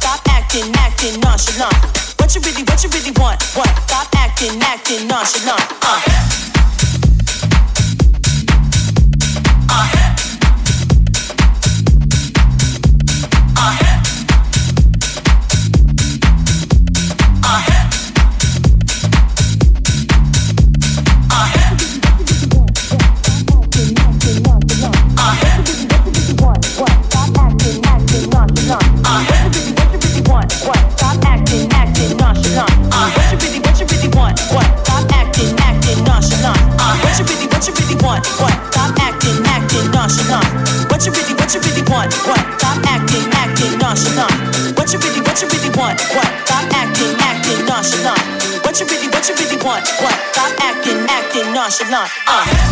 Stop acting, acting nonchalant. What you really, what you really want? What? Stop acting, acting nonchalant. Uh. Uh. Uh. gone, should not.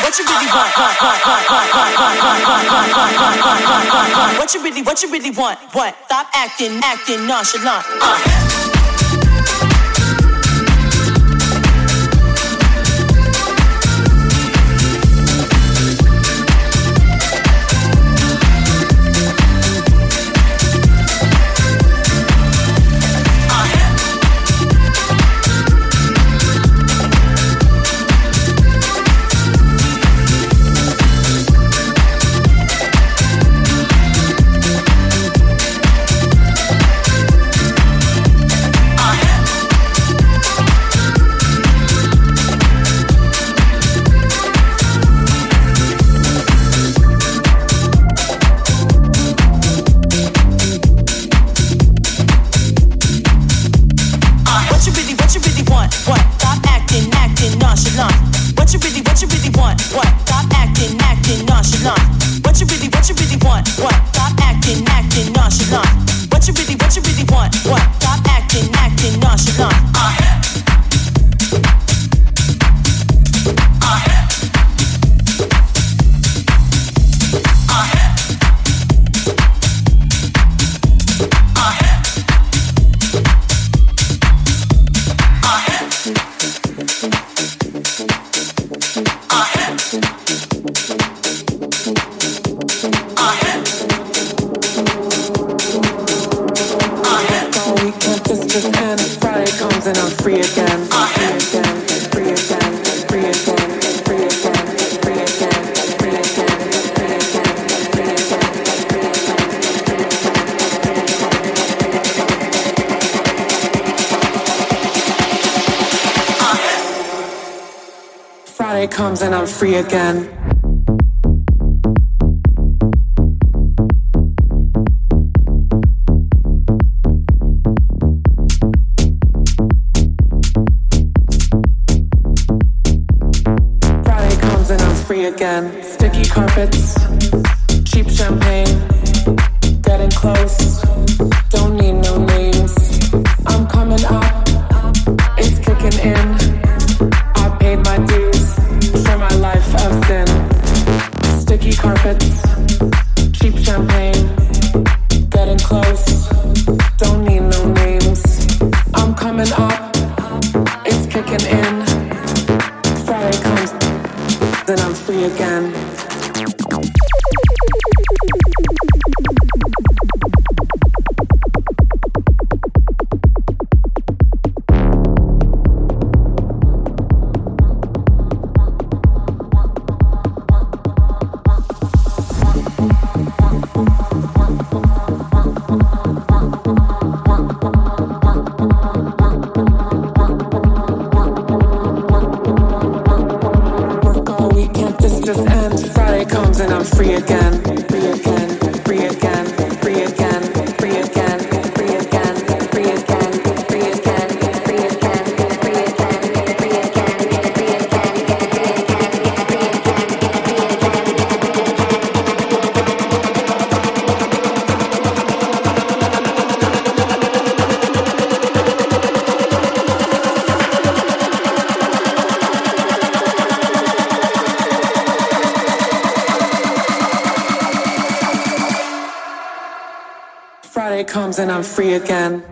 What you really want. What? you really, what you really want? What? Stop acting, acting nonchalant. Uh. comes and I'm free again. I'm. Friday comes and I'm free again. Free again.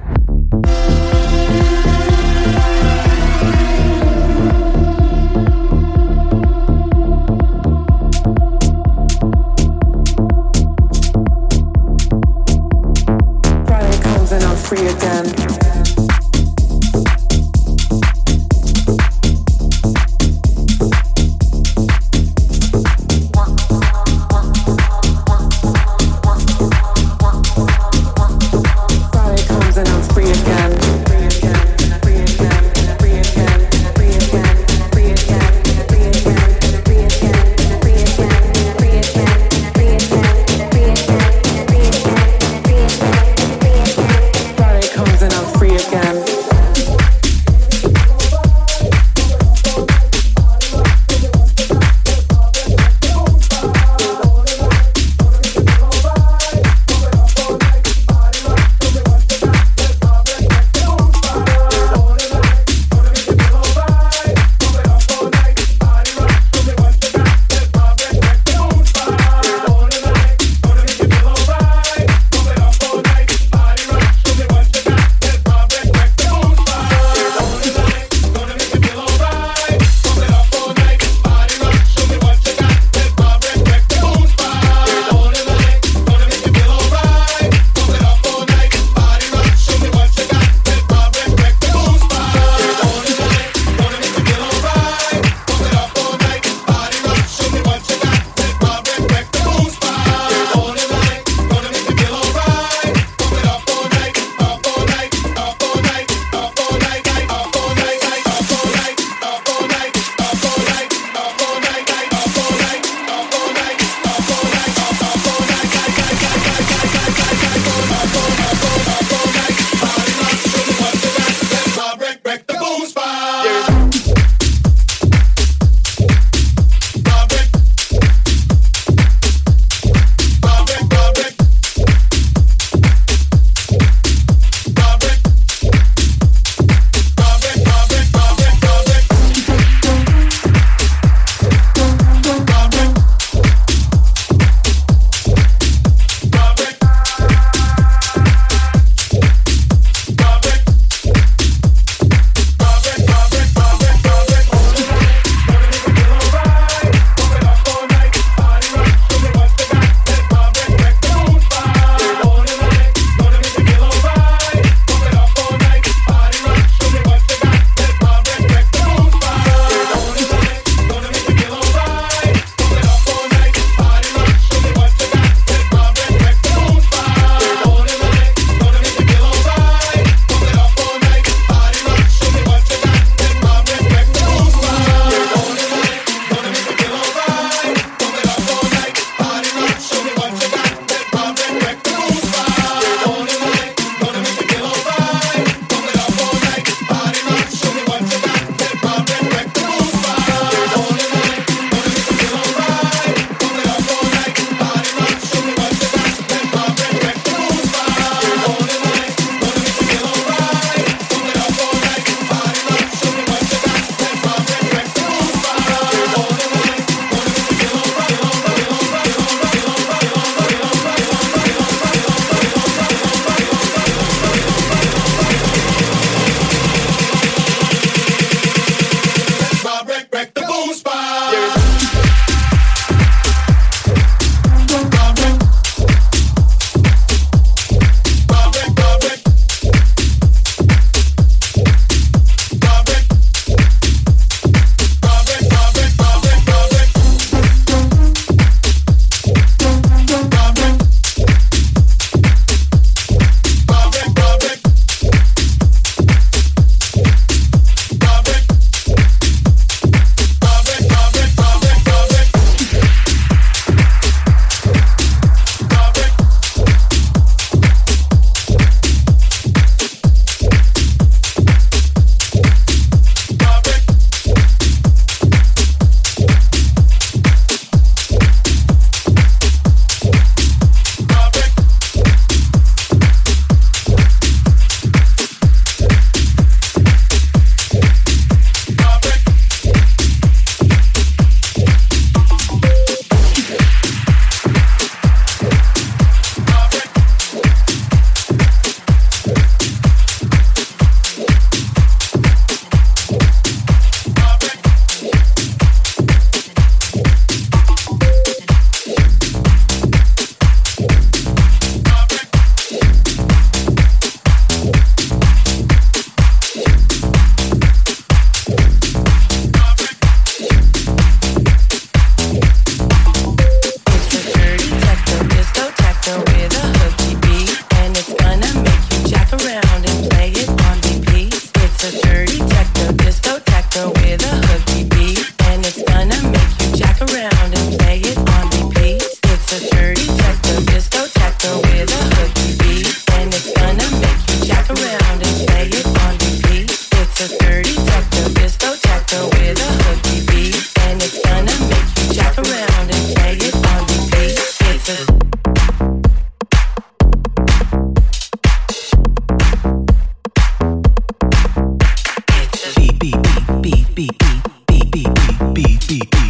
beat, beat, beat.